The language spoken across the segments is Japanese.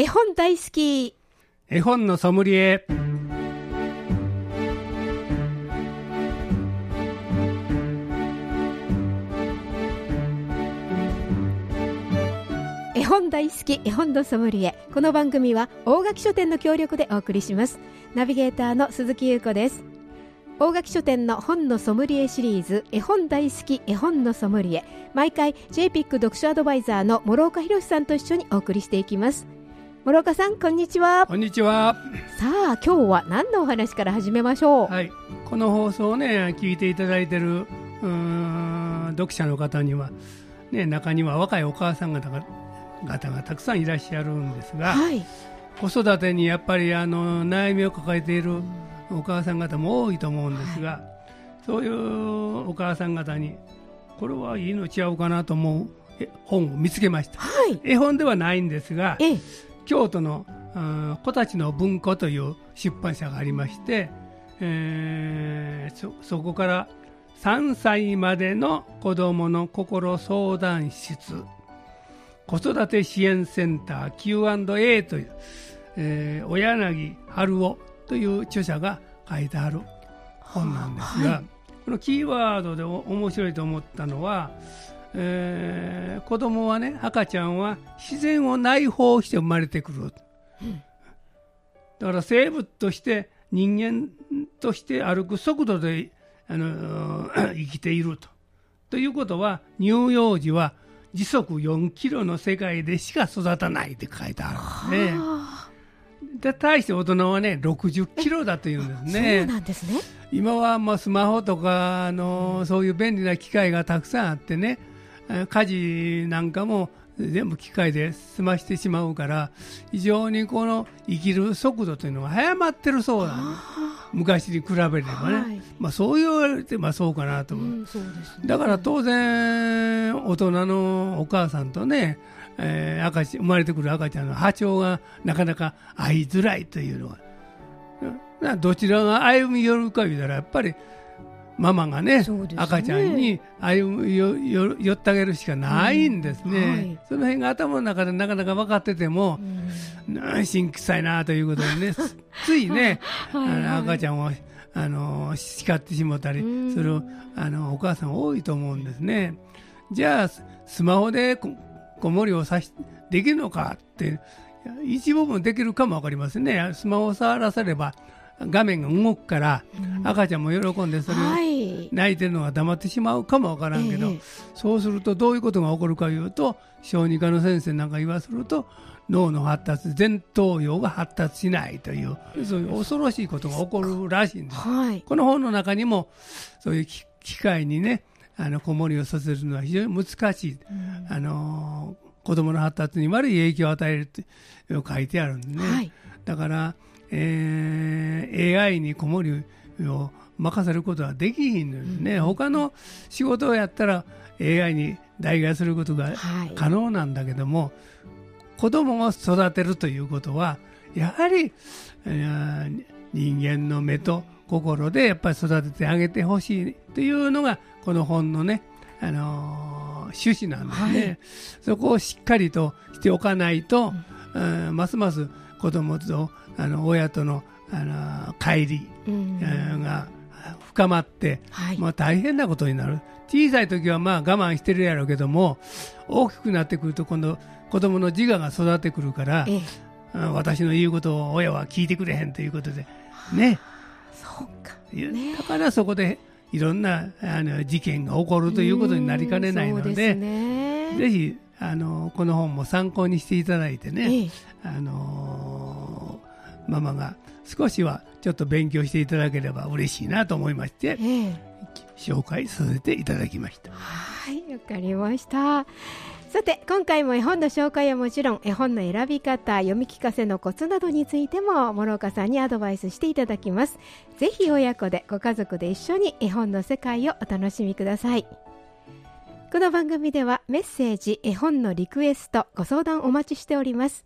絵本大好き。絵本のソムリエ。絵本大好き絵本のソムリエ。この番組は大垣書店の協力でお送りします。ナビゲーターの鈴木優子です。大垣書店の本のソムリエシリーズ絵本大好き絵本のソムリエ。毎回 JPIC 読書アドバイザーの諸岡博さんと一緒にお送りしていきます諸岡さんこんにちは。こんにちは。さあ今日は何のお話から始めましょう？はい。この放送をね聞いていただいてるうーん読者の方にはね中には若いお母さん方が方がたくさんいらっしゃるんですが、はい。子育てにやっぱりあの悩みを抱えているお母さん方も多いと思うんですが、そういうお母さん方にこれはいいのちゃうかなと思うえ本を見つけました。はい。絵本ではないんですがええ京都の子たちの文庫という出版社がありまして、えーそそこから3歳までの子どもの心相談室子育て支援センター Q&A という、えー、小柳春夫という著者が書いてある本なんですが、はい。このキーワードでお面白いと思ったのは、えー子供はね赤ちゃんは自然を内包して生まれてくる、だから生物として人間として歩く速度であの 生きていると。ということは乳幼児は時速4キロの世界でしか育たないって書いてあるんですね。あで対して大人はね60キロだというんですーそうね。なんですね今はまあスマホとかあのそういう便利な機械がたくさんあってねえー家事なんかも全部機械で済ましてしまうから非常にこの生きる速度というのが早まってるそうなんです昔に比べればね、はい。まあ、そう言われてまあそうかなと思う、うんそうね。だから当然大人のお母さんとね、えー赤ち生まれてくる赤ちゃんの波長がなかなか合いづらいというのは。どちらが歩み寄るか言うたらやっぱりママがねね。赤ちゃんに歩み寄寄寄ってあげるしかないんですね、うんはい。その辺が頭の中でなかなか分かっててもう、ん。なあ新臭いなということでね つついね はいはい。あの赤ちゃんをあの叱ってしもたりうん。するあのお母さん多いと思うんですね。じゃあススマホでこ子守をさしできるのかって一部分できるかもわかりませんね。スマホを触らせれば画面が動くから赤ちゃんも喜んでそれをはい泣いてるのが黙ってしまうかもわからんけど、ええ。そうするとどういうことが起こるかいうと小児科の先生なんか言わせると脳の発達前頭葉が発達しないというそういう恐ろしいことが起こるらしいんです。はい。この本の中にもそういう機機会にねあの子守りをさせるのは非常に難しい、あの子供の発達に悪い影響を与えるって書いてあるんでね、はい。だから、えー AI に子守りを任せることはできひんのですね、他の仕事をやったら AI に代替することがはい。可能なんだけども、子供を育てるということはやはり、えー人間の目と心でやっぱり育ててあげてほしいというのがこの本のね、あのー趣旨なんですね、はい。そこをしっかりとしておかないと、うん。ますます子供とあの親との、あのー乖離、うん深まって、はい。まあ、大変なことになる。小さい時はまあ我慢してるやろうけども大きくなってくると今度子供の自我が育ってくるから、ええ。うん私の言うことを親は聞いてくれへんということでね。そうか。ね。だからそこでいろんなあの事件が起こるということになりかねないのでね。ぜひあのこの本も参考にしていただいてね、ええ。あのーママが少しはちょっと勉強していただければ嬉しいなと思いましてええ紹介させていただきました。はい、わかりました。さて、今回も絵本の紹介はもちろん、絵本の選び方、読み聞かせのコツなどについても、諸岡さんにアドバイスしていただきます。ぜひ親子で、ご家族で一緒に絵本の世界をお楽しみください。この番組ではメッセージ、絵本のリクエスト、ご相談お待ちしております。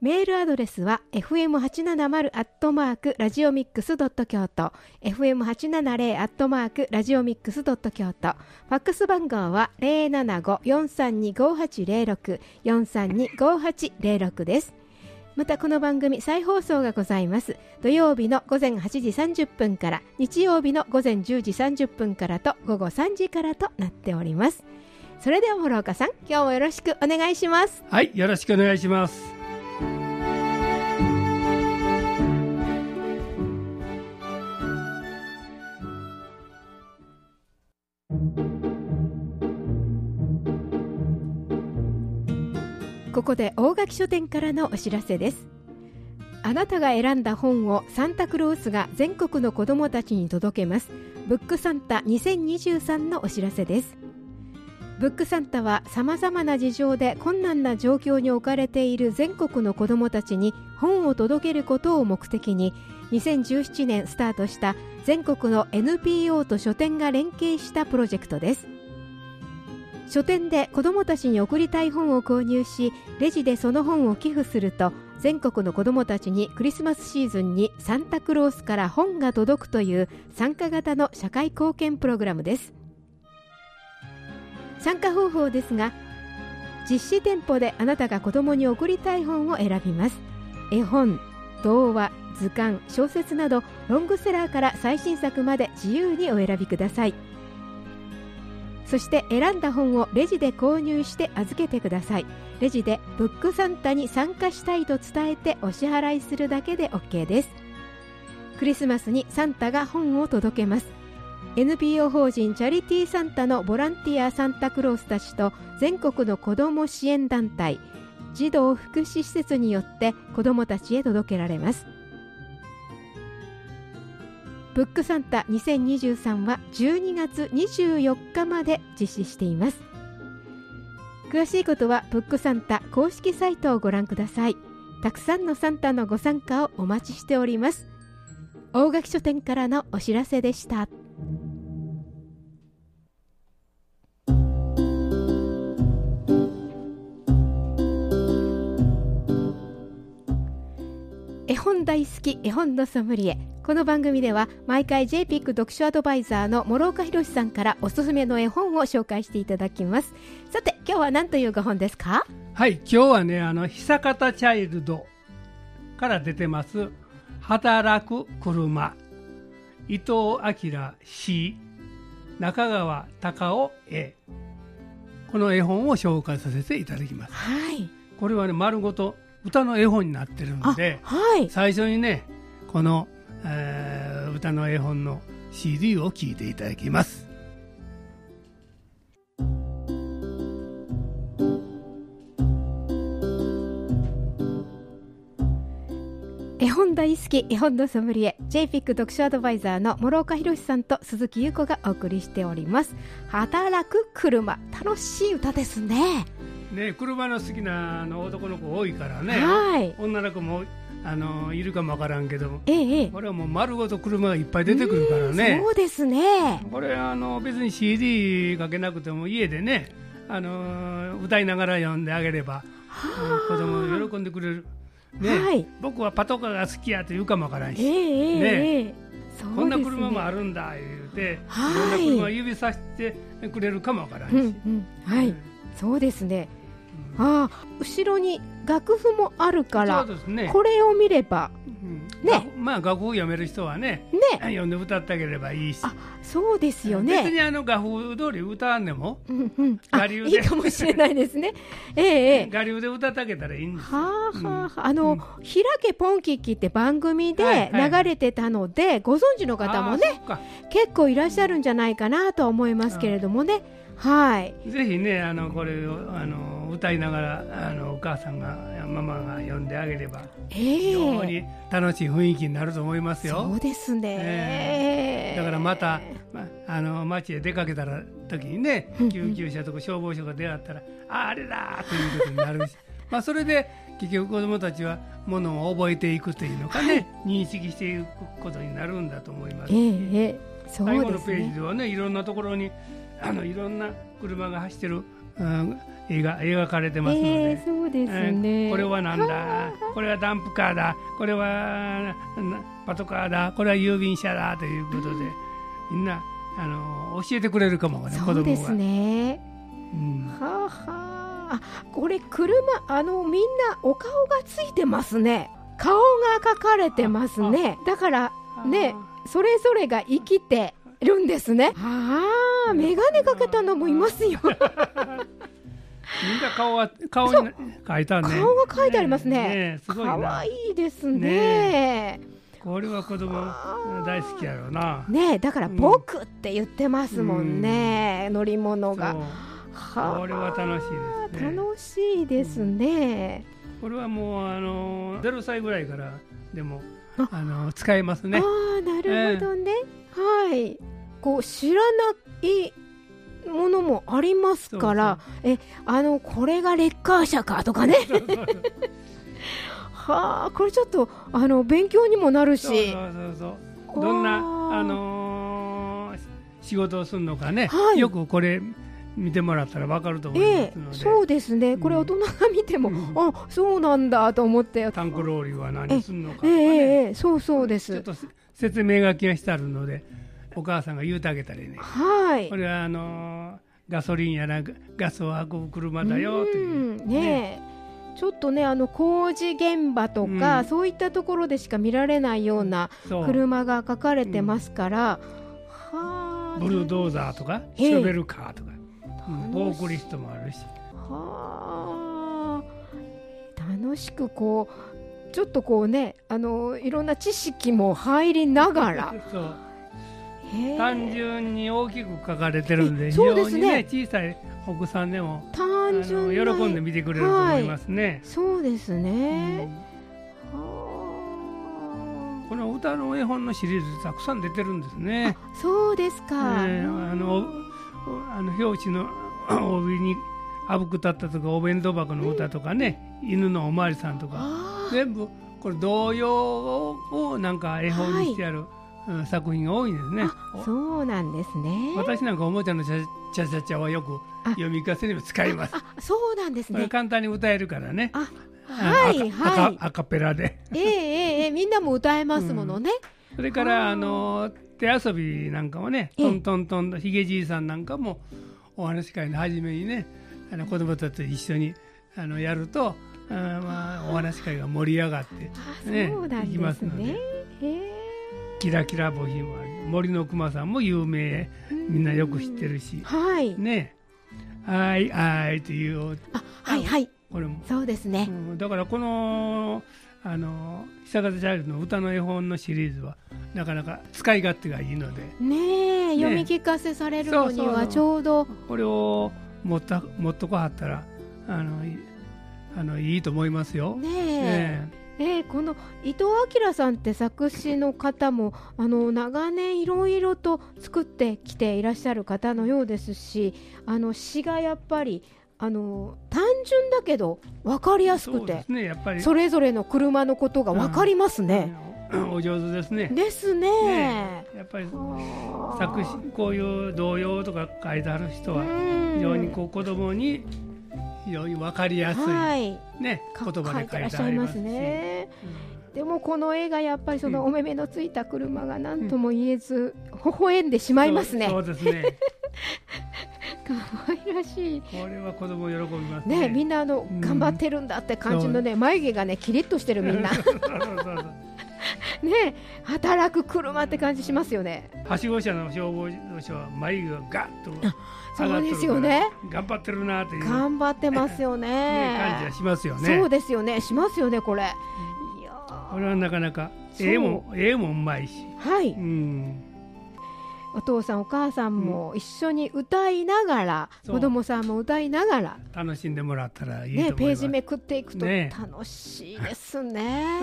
メールアドレスは fm870 アットマークラジオミックスドット京都 fm870 アットマークラジオミックスドット京都。ファックス番号は075-432-5806 432-5806です。またこの番組再放送がございます。土曜日の午前8時30分から日曜日の午前10時30分からと午後3時からとなっております。それでは諸岡さん今日もよろしくお願いします。はいよろしくお願いします。ここで大垣書店からのお知らせです。あなたが選んだ本をサンタクロースが全国の子どもたちに届けます。ブックサンタ2023のお知らせです。ブックサンタはさまざまな事情で困難な状況に置かれている全国の子どもたちに本を届けることを目的に2017年スタートした全国の NPO と書店が連携したプロジェクトです。書店で子どもたちに送りたい本を購入しレジでその本を寄付すると全国の子どもたちにクリスマスシーズンにサンタクロースから本が届くという参加型の社会貢献プログラムです。参加方法ですが実施店舗であなたが子どもに送りたい本を選びます。絵本童話図鑑小説などロングセラーから最新作まで自由にお選びください。そして選んだ本をレジで購入して預けてください。レジでブックサンタに参加したいと伝えてお支払いするだけで OK です。クリスマスにサンタが本を届けます。NPO 法人チャリティーサンタのボランティアサンタクロースたちと全国の子ども支援団体児童福祉施設によって子どもたちへ届けられます。ブックサンタ2023は12月24日まで実施しています。詳しいことはブックサンタ公式サイトをご覧ください。たくさんのサンタのご参加をお待ちしております。大垣書店からのお知らせでした。本大好き絵本のソムリエ。この番組では毎回 JPIC 読書アドバイザーの諸岡博さんからおすすめの絵本を紹介していただきます。さて今日は何というご本ですか？はい今日はねあの久方チャイルドから出てます働く車。伊藤明 C 中川隆夫 A この絵本を紹介させていただきます。はい。これはね丸ごと歌の絵本になってるので、はい、最初にねこの、えー、歌の絵本の CD を聴いていただきます。絵本大好き絵本のソムリエ JPIC 読書アドバイザーの諸岡博さんと鈴木優子がお送りしております。働く車。楽しい歌ですねね車の好きなあの男の子多いからね、はい、女の子もあのいるかもわからんけど、ええ、これはもう丸ごと車がいっぱい出てくるからね。そうですね。これあの別に CD かけなくても家でね。あの歌いながら読んであげれば子供喜んでくれる、ね、はい、僕はパトカーが好きやと言うかもわからんし、ええね。ねこんな車もあるんだ言うて、はいいろんな車を指さしてくれるかもわからんし、うんうん、はい、うん。そうですねああ後ろに楽譜もあるからね。これを見ればうん。ね。楽まあ楽譜読める人はねね。読んで歌ってあげればいいし。あそうですよね。別にあの楽譜通り歌わんでもうんうん、あ我流で。いいかもしれないですね。ええええ。我流で歌ってあげたらいいんですよ。はあはあはあ、あの、うん。ひらけポンキッキって番組ではいはい。流れてたので、ご存知の方もね結構いらっしゃるんじゃないかなとは思いますけれどもねはい。ぜひねあのこれをあの歌いながらあのお母さんがママが読んであげればえ非常えに楽しい雰囲気になると思いますよ。そうですね、えだからまた、ま、あの街へ出かけたら時にね救急車とか消防署が出会ったらああれだということになるし。まあそれで結局子どもたちはものを覚えていくというのかね、認識していくことになるんだと思います。えし、えええ。そう最後のですねページではねいろんなところにあのいろんな車が走ってる、うん、絵が描かれてますので。ええそうですえね、ーこれはなんだ？これはダンプカーだ。これはなパトカーだ。これは郵便車だ。ということでみんなあの教えてくれるかもね子供が。そうですね。うん。はあはあ。これ車あのみんなお顔がついてますね。顔が描かれてますね。だからねそれぞれが生きてるんですね。ああ眼鏡かけたのもいますよ。みんな顔は顔に描いたね。顔が描いてありますね。ねすごいな。可愛いですね。これは子供大好きやろうな。ねだから僕って言ってますもんね、乗り物が。これは楽しいですね。楽しいですね、これはもうあの0歳ぐらいからでもあ。あの使えますね。ああなるほどね、はいこう知らないものもありますからえあのこれがレッカー車かとかね。はあこれちょっとあの勉強にもなるし。どんなあ。のー仕事をするのかね、はい。よくこれ見てもらったら分かると思いええますので、そうですね。これうん大人が見ても、うん。あそうなんだと思って。タンクローリーは何するのかとかえええね、えええそうそうです。ちょっと説明書きがしてあるのでお母さんが言うてあげたりねはい。これはあのーガソリンやらガスを運ぶ車だよという。うんね。えちょっとねあの工事現場とか、うん。そういったところでしか見られないような車が書かれてますから、はあブルードーザーとかええ。ショベルカーとか、うんフォークリフトもあるし。はあ楽しくこうちょっとこうねあのいろんな知識も入りながら 単純に大きく書かれてるんでえ非常にね小さいお子さんでもあ単の純な喜んで見てくれると思いますね。そうですうね、この歌の絵本のシリーズたくさん出てるんですね。あそうですか、えーあのおあの表紙の帯にあぶくたったとかお弁当箱の歌とかね、犬のおまわりさんとか全部これ童謡をなんか絵本にしてある、うん作品が多いんですね。そうなんですね。私なんかおもちゃのチャチャチャチャはよくあ。読み聞かせにも使います。あそうなんですね。簡単に歌えるからね。はいはい。アカペラで。ええええええみんなも歌えますものね、それからあの手遊びなんかもね、ええ。トントントンとひげじいさんなんかもお話し会の初めにね、あの子供たちと一緒にあのやると、あまあお話し会が盛り上がって、あねそうなん行きですね。ますので。へえキラキラ星もあり、森の熊さんも有名、みんなよく知ってるし、はい。ね、あいあいという。あはいはい。これも。そうですね、うんだからこのあの久方チャイルドの歌の絵本のシリーズはなかなか使い勝手がいいので。ねえね読み聞かせされるのにはちょうど。これを持った持っとこはったらあのいあのいいと思いますよ。ねえ。えええこの伊藤明さんって作詞の方もあの長年いろいろと作ってきていらっしゃる方のようですしあの詩がやっぱりあの単純だけど分かりえやすくてねやっぱりそれぞれの車のことが分かりますね。おお上手ですね。ですね。ねやっぱりはあ作詞こういう童謡とか書いてある人はうん非常にこう子供に非常に分かりやすい、はい、ねか言葉で書いてらってしゃいますすね。でもこの絵がやっぱりそのうんお目目のついた車が何とも言えず、微笑んでしまいますね。そうですね。可愛らしい。これは子供喜びますね。ね、みんなあの、うん頑張ってるんだって感じのね眉毛がねキリッとしてるみんなそうそうそうそうね働く車って感じしますよね。はしご車の消防車は眉毛がガッとそがってるですよね。頑張ってるなという、ね、頑張ってますよね。感じはしますよね。そうですよね。しますよねこれ。これはなかなか絵も絵もうまいし、ーはい。うん、お父さんお母さんも一緒に歌いながら、そう。子供さんも歌いながら楽しんでもらったらいいね。ページめくっていくとね。楽しいですね。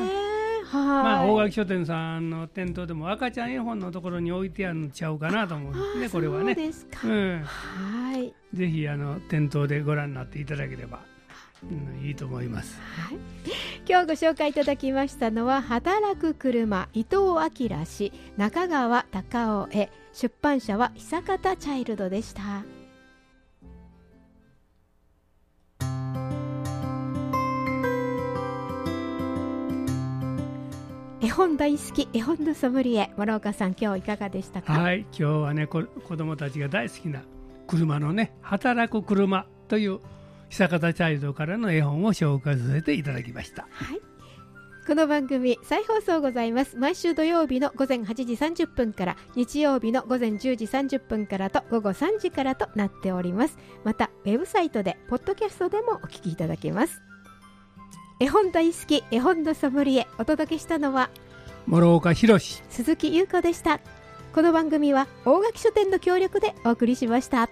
はい。まあ、大垣書店さんの店頭でも赤ちゃん絵本のところに置いてあるのちゃうかなと思うんですね、これはね。はい。ぜひあの店頭でご覧になっていただければ、うん、いいと思います。はい。今日ご紹介いただきましたのは働く車伊藤明氏中川隆夫絵出版社は久方チャイルドでした。絵本大好き絵本のソムリエ諸岡さん今日いかがでしたか？はい、今日はねこ子供たちが大好きな車のね働く車という久方チャイルドからの絵本を紹介させていただきました。はい。この番組再放送ございます毎週土曜日の午前8時30分から日曜日の午前10時30分からと午後3時からとなっておりますまたウェブサイトでポッドキャストでもお聞きいただけます絵本大好き絵本のソムリエお届けしたのは諸岡博鈴木優子でしたこの番組は大垣書店の協力でお送りしました。